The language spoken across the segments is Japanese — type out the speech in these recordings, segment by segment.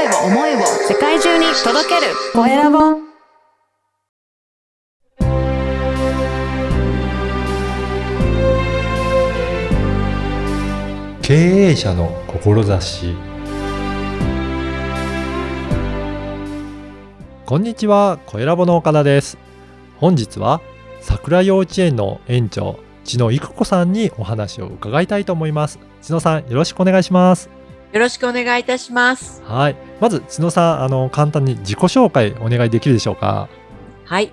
声を思いを世界中に届けるコエラボ経営者の志こんにちは、コエラボの岡田です。本日は桜幼稚園の園長、千野育子さんにお話を伺いたいと思います。千野さん、よろしくお願いします。よろしくお願いいたします。はい。まず、千野さん、あの、簡単に自己紹介お願いできるでしょうか？はい。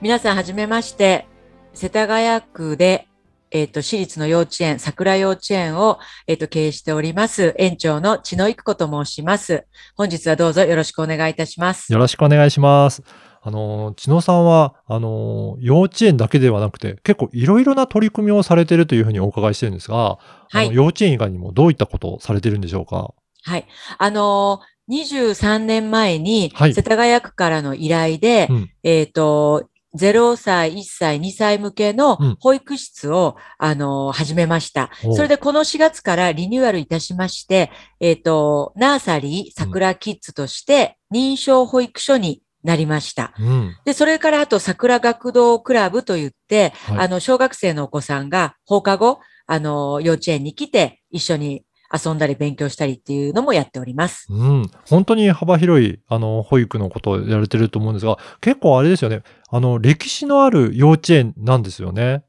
皆さんはじめまして、世田谷区で、えっ、と、私立の幼稚園、桜幼稚園を、えっ、と、経営しております、園長の千野育子と申します。本日はどうぞよろしくお願いいたします。よろしくお願いします。あの、千野さんは、あの、幼稚園だけではなくて、結構いろいろな取り組みをされているというふうにお伺いしてるんですが、はい。あの幼稚園以外にもどういったことをされてるんでしょうか？はい。あのー、23年前に、はい。世田谷区からの依頼で、うん。えっ、と、0歳、1歳、2歳向けのうん。保育室を、あのー始めました。それでこの4月からリニューアルいたしまして、えっ、と、ナーサリー桜キッズとして認証保育所になりました。うん。で、それからあと桜学童クラブといって、はいあの、小学生のお子さんが放課後、あの、幼稚園に来て一緒に遊んだり勉強したりっていうのもやっております。うん。本当に幅広い、あの、保育のことをやられてると思うんですが、結構あれですよね。あの、歴史のある幼稚園なんですよね。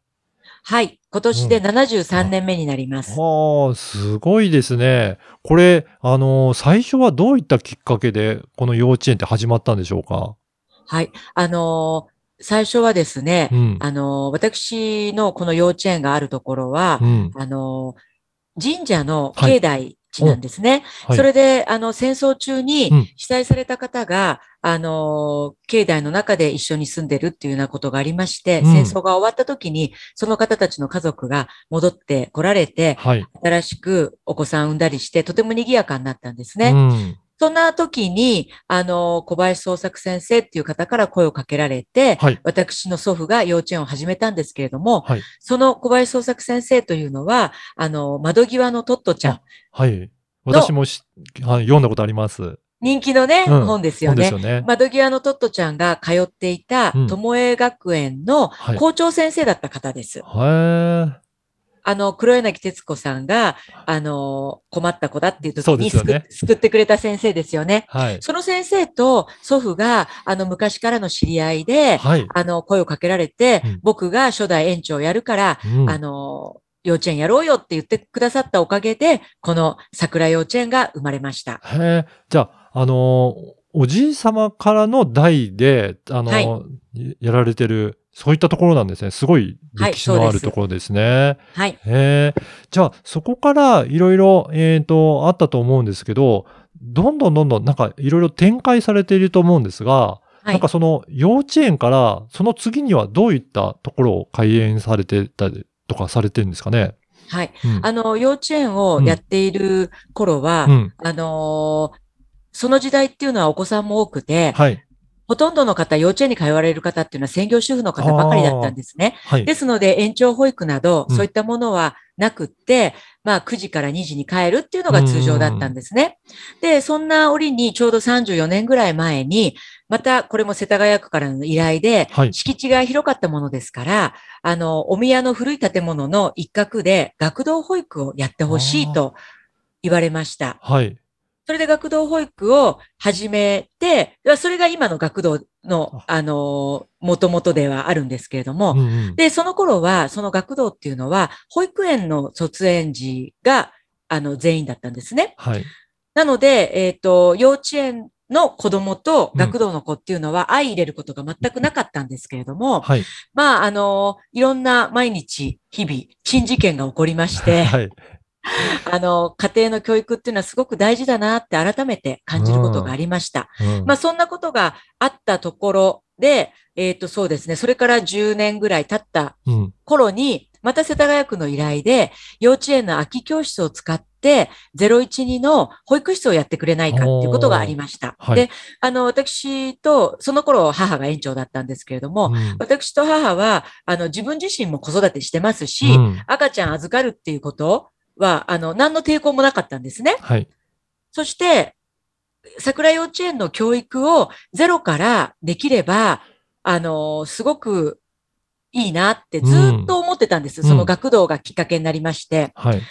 はい。今年で73年目になります。はあ、すごいですね。これ、あの、最初はどういったきっかけで、この幼稚園って始まったんでしょうか？はい。あのー最初はですね、うん。あのー私のこの幼稚園があるところは、うん。あのー神社のはい境内地なんですね。はいそれで、あの、戦争中にうん被災された方が、あの、境内の中で一緒に住んでるっていうようなことがありまして、うん戦争が終わった時に、その方たちの家族が戻って来られて、はい。新しくお子さん産んだりして、とても賑やかになったんですね。うん。そんな時に、あの、小林創作先生っていう方から声をかけられて、はい。私の祖父が幼稚園を始めたんですけれども、はい。その小林創作先生というのは、あの、窓際のトットちゃん、はい。私もし、はい、読んだことあります。人気のね、うん本ですよね。よね。窓際のトットちゃんが通っていたうん、友江学園のはい校長先生だった方です。へえ。あの、黒柳徹子さんが、あの、困った子だっていう時に救,、ね救ってくれた先生ですよね。はい。その先生と祖父が、あの、昔からの知り合いで、はい。あの、声をかけられて、うん僕が初代園長をやるから、うんあの、幼稚園やろうよって言ってくださったおかげで、この桜幼稚園が生まれました。へえ。じゃあ、あのーおじい様からの代で、あのーやられてる、そういったところなんですね。すごい歴史のあるところですね。はい。へえ。じゃあ、そこからいろいろ、えっ、と、あったと思うんですけど、どんどんどんどんなんかいろいろ展開されていると思うんですが、はいなんか。その幼稚園から、その次にはどういったところを開園されてたりとかされてるんですかね？はい。うん。あの、幼稚園をやっている頃は、うん。あのーその時代っていうのはお子さんも多くて、はい。ほとんどの方、幼稚園に通われる方っていうのは専業主婦の方ばかりだったんですね。はい。ですので、延長保育など、うんそういったものはなくって、まあ、9時から2時に帰るっていうのが通常だったんですね。で、そんな折にちょうど34年ぐらい前に、また、これも世田谷区からの依頼で、はい。敷地が広かったものですから、あの、お宮の古い建物の一角で学童保育をやってほしいと言われました。はい。それで学童保育を始めて、それが今の学童の、あの、元々ではあるんですけれども、うんうんで、その頃は、その学童っていうのは、保育園の卒園児が、あの、全員だったんですね。はい。なので、えっ、と、幼稚園の子供と学童の子っていうのは、相入れることが全くなかったんですけれども、はい。まあ、あの、いろんな毎日、日々、珍事件が起こりまして、はい。あの、家庭の教育っていうのはすごく大事だなって改めて感じることがありました。うんまあ、そんなことがあったところで、えっ、と、そうですね、それから10年ぐらい経ったうん。頃に、また世田谷区の依頼で、幼稚園の空き教室を使って、012の保育室をやってくれないかっていうことがありました。はいで、あの、私と、その頃母が園長だったんですけれども、うん私と母は、あの、自分自身も子育てしてますし、うん赤ちゃん預かるっていうことは、あの、何の抵抗もなかったんですね。はい。そして、桜幼稚園の教育をゼロからできれば、あの、すごくいいなってずっと思ってたんです。うんその学童がきっかけになりまして。はい。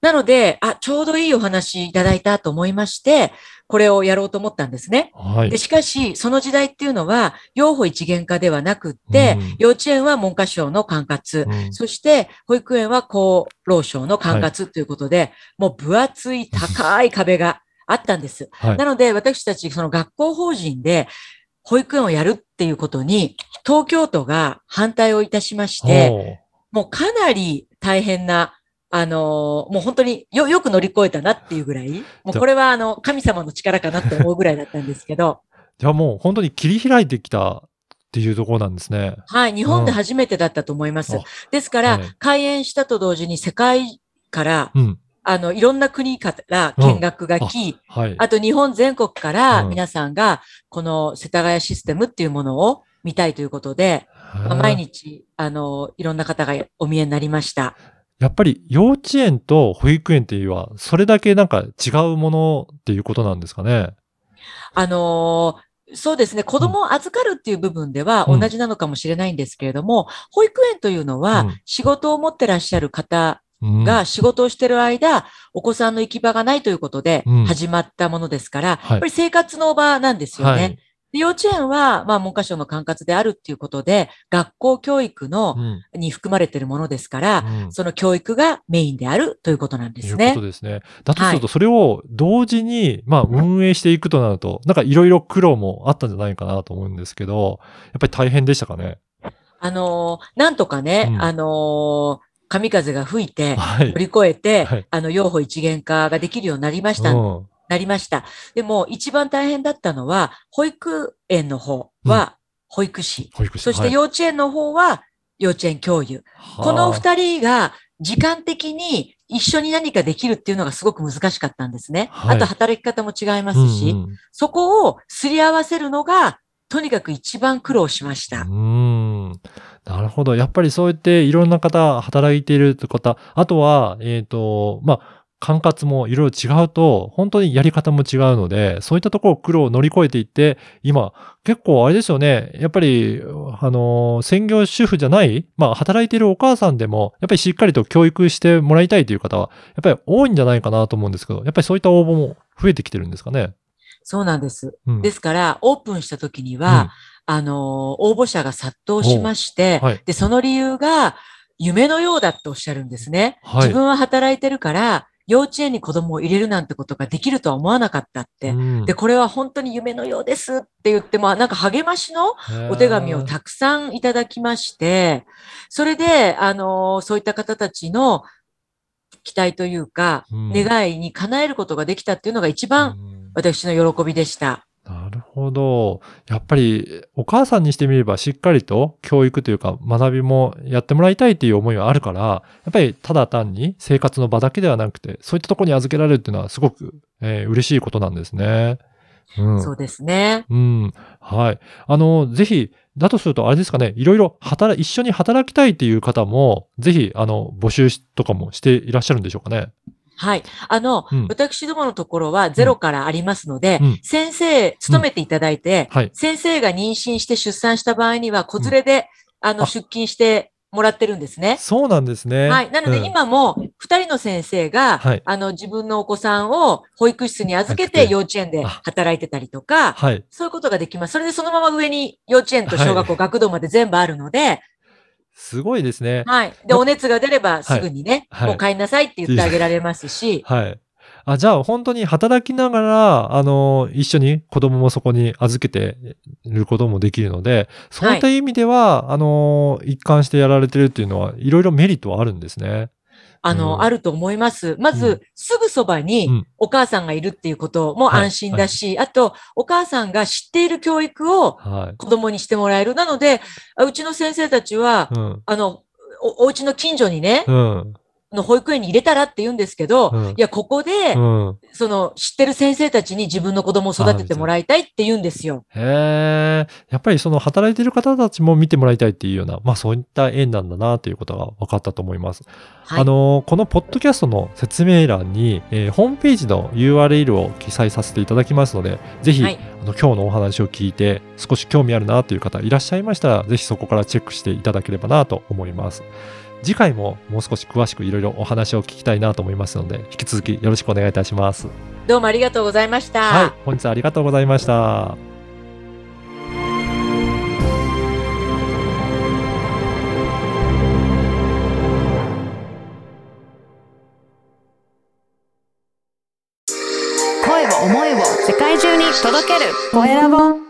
なので、あ、ちょうどいいお話いただいたと思いまして、これをやろうと思ったんですね。はいで、。しかし、その時代っていうのは、養護一元化ではなくって、うん幼稚園は文科省の管轄、うんそして保育園は厚労省の管轄ということで、もう分厚い高い壁があったんです。はいなので、私たち、その学校法人で、保育園をやるっていうことに、東京都が反対をいたしまして、もうかなり大変な、あのーもう本当によ、よく乗り越えたなっていうぐらい、もうこれはあの、神様の力かなって思うぐらいだったんですけど、じゃあもう本当に切り開いてきたっていうところなんですね。はい、日本で初めてだったと思います。あですから、はい開園したと同時に世界から、うん。あの、いろんな国から見学が来、はい。あと日本全国からうん皆さんが、この世田谷システムっていうものを見たいということで、まあ毎日、あの、いろんな方がお見えになりました。やっぱり幼稚園と保育園っていうのは、それだけなんか違うものっていうことなんですかね？あのーそうですね。子供を預かるっていう部分ではうん同じなのかもしれないんですけれども、保育園というのはうん仕事を持ってらっしゃる方うんが仕事をしてる間、お子さんの行き場がないということでうん始まったものですから、はいやっぱり生活の場なんですよね。はい。で幼稚園は、まあ、文科省の管轄であるっていうことで、学校教育の、うんに含まれているものですから、うんその教育がメインであるということなんですねいうこと。ですね。だとすると、それを同時に、まあ、運営していくとなると、なんかいろいろ苦労もあったんじゃないかなと思うんですけど、やっぱり大変でしたかね？あのーなんとかね、うんあのー神風が吹いて、はい乗。り越えて、はいあの、養護一元化ができるようになりました、うんなりました。でも、一番大変だったのは、保育園の方は保育士、保育士そして幼稚園の方は幼稚園教諭。この二人が時間的に一緒に何かできるっていうのがすごく難しかったんですね。はいあと働き方も違いますし、うんうんそこをすり合わせるのが、とにかく一番苦労しました。うーん。なるほど。やっぱりそうやっていろんな方、働いている方、あとは、えっ、と、まあ、管轄もいろいろ違うと、本当にやり方も違うので、そういったところを苦労を乗り越えていって、今、結構あれですよね。やっぱり、あの、専業主婦じゃない、まあ、働いているお母さんでも、やっぱりしっかりと教育してもらいたいという方は、やっぱり多いんじゃないかなと思うんですけど、やっぱりそういった応募も増えてきてるんですかね。そうなんです。うん。ですから、オープンした時には、あのー応募者が殺到しまして、おはいで、その理由が、夢のようだっておっしゃるんですね。はい自分は働いてるから、幼稚園に子供を入れるなんてことができるとは思わなかったって。うんで、これは本当に夢のようですって言って、まあ、なんか励ましのお手紙をたくさんいただきまして、それで、あのーそういった方たちの期待というか、うん願いに叶えることができたっていうのが一番うん私の喜びでした。ほど。やっぱり、お母さんにしてみればしっかりと教育というか学びもやってもらいたいっていう思いはあるから、やっぱりただ単に生活の場だけではなくて、そういったところに預けられるっていうのはすごく、えー嬉しいことなんですね。うん。そうですね。うん。はい。あの、ぜひ、だとすると、あれですかね、いろいろ働、一緒に働きたいっていう方も、ぜひ、あの、募集しとかもしていらっしゃるんでしょうかね。はい。あの、うん私どものところはゼロからありますので、うん先生、勤めていただいて、はい。先生が妊娠して出産した場合には、子連れで、あの、あ出勤してもらってるんですね。そうなんですね。はい。なので、うん今も、二人の先生が、はいあの、自分のお子さんを保育室に預けてて幼稚園で働いてたりとか、はい。そういうことができます。それでそのまま上に幼稚園と小学校、学童まで全部あるので、すごいですね。はい。で、お熱が出ればすぐにね、はいもう帰んなさいって言ってあげられますし、はい。あ、じゃあ本当に働きながら、あの、一緒に子供もそこに預けてることもできるので、そういった意味では、あの、一貫してやられてるっていうのは、いろいろメリットはあるんですね。あの、うんあると思います。まず、うんすぐそばうにんお母さんがいるっていうこともはい安心だし、あと、お母さんが知っている教育をはい。子供にしてもらえる。なので、あうちの先生たちは、うん。あの、お、お家の近所にね、うん。の保育園に入れたらって言うんですけど、うんいや、ここで、うん。その、知ってる先生たちに自分の子供を育ててもらいたいって言うんですよ。へえ。やっぱりその働いている方たちも見てもらいたいっていうような、まあそういった縁なんだなということが分かったと思います。はい。あのーこのポッドキャストの説明欄に、えーホームページの URL を記載させていただきますので、ぜひ、はいあの今日のお話を聞いて少し興味あるなという方いらっしゃいましたら、ぜひそこからチェックしていただければなと思います。次回ももう少し詳しくいろいろお話を聞きたいなと思いますので、引き続きよろしくお願いいたします。どうもありがとうございました。はい、本日はありがとうございました。声を思いを世界中に届けるコエラボ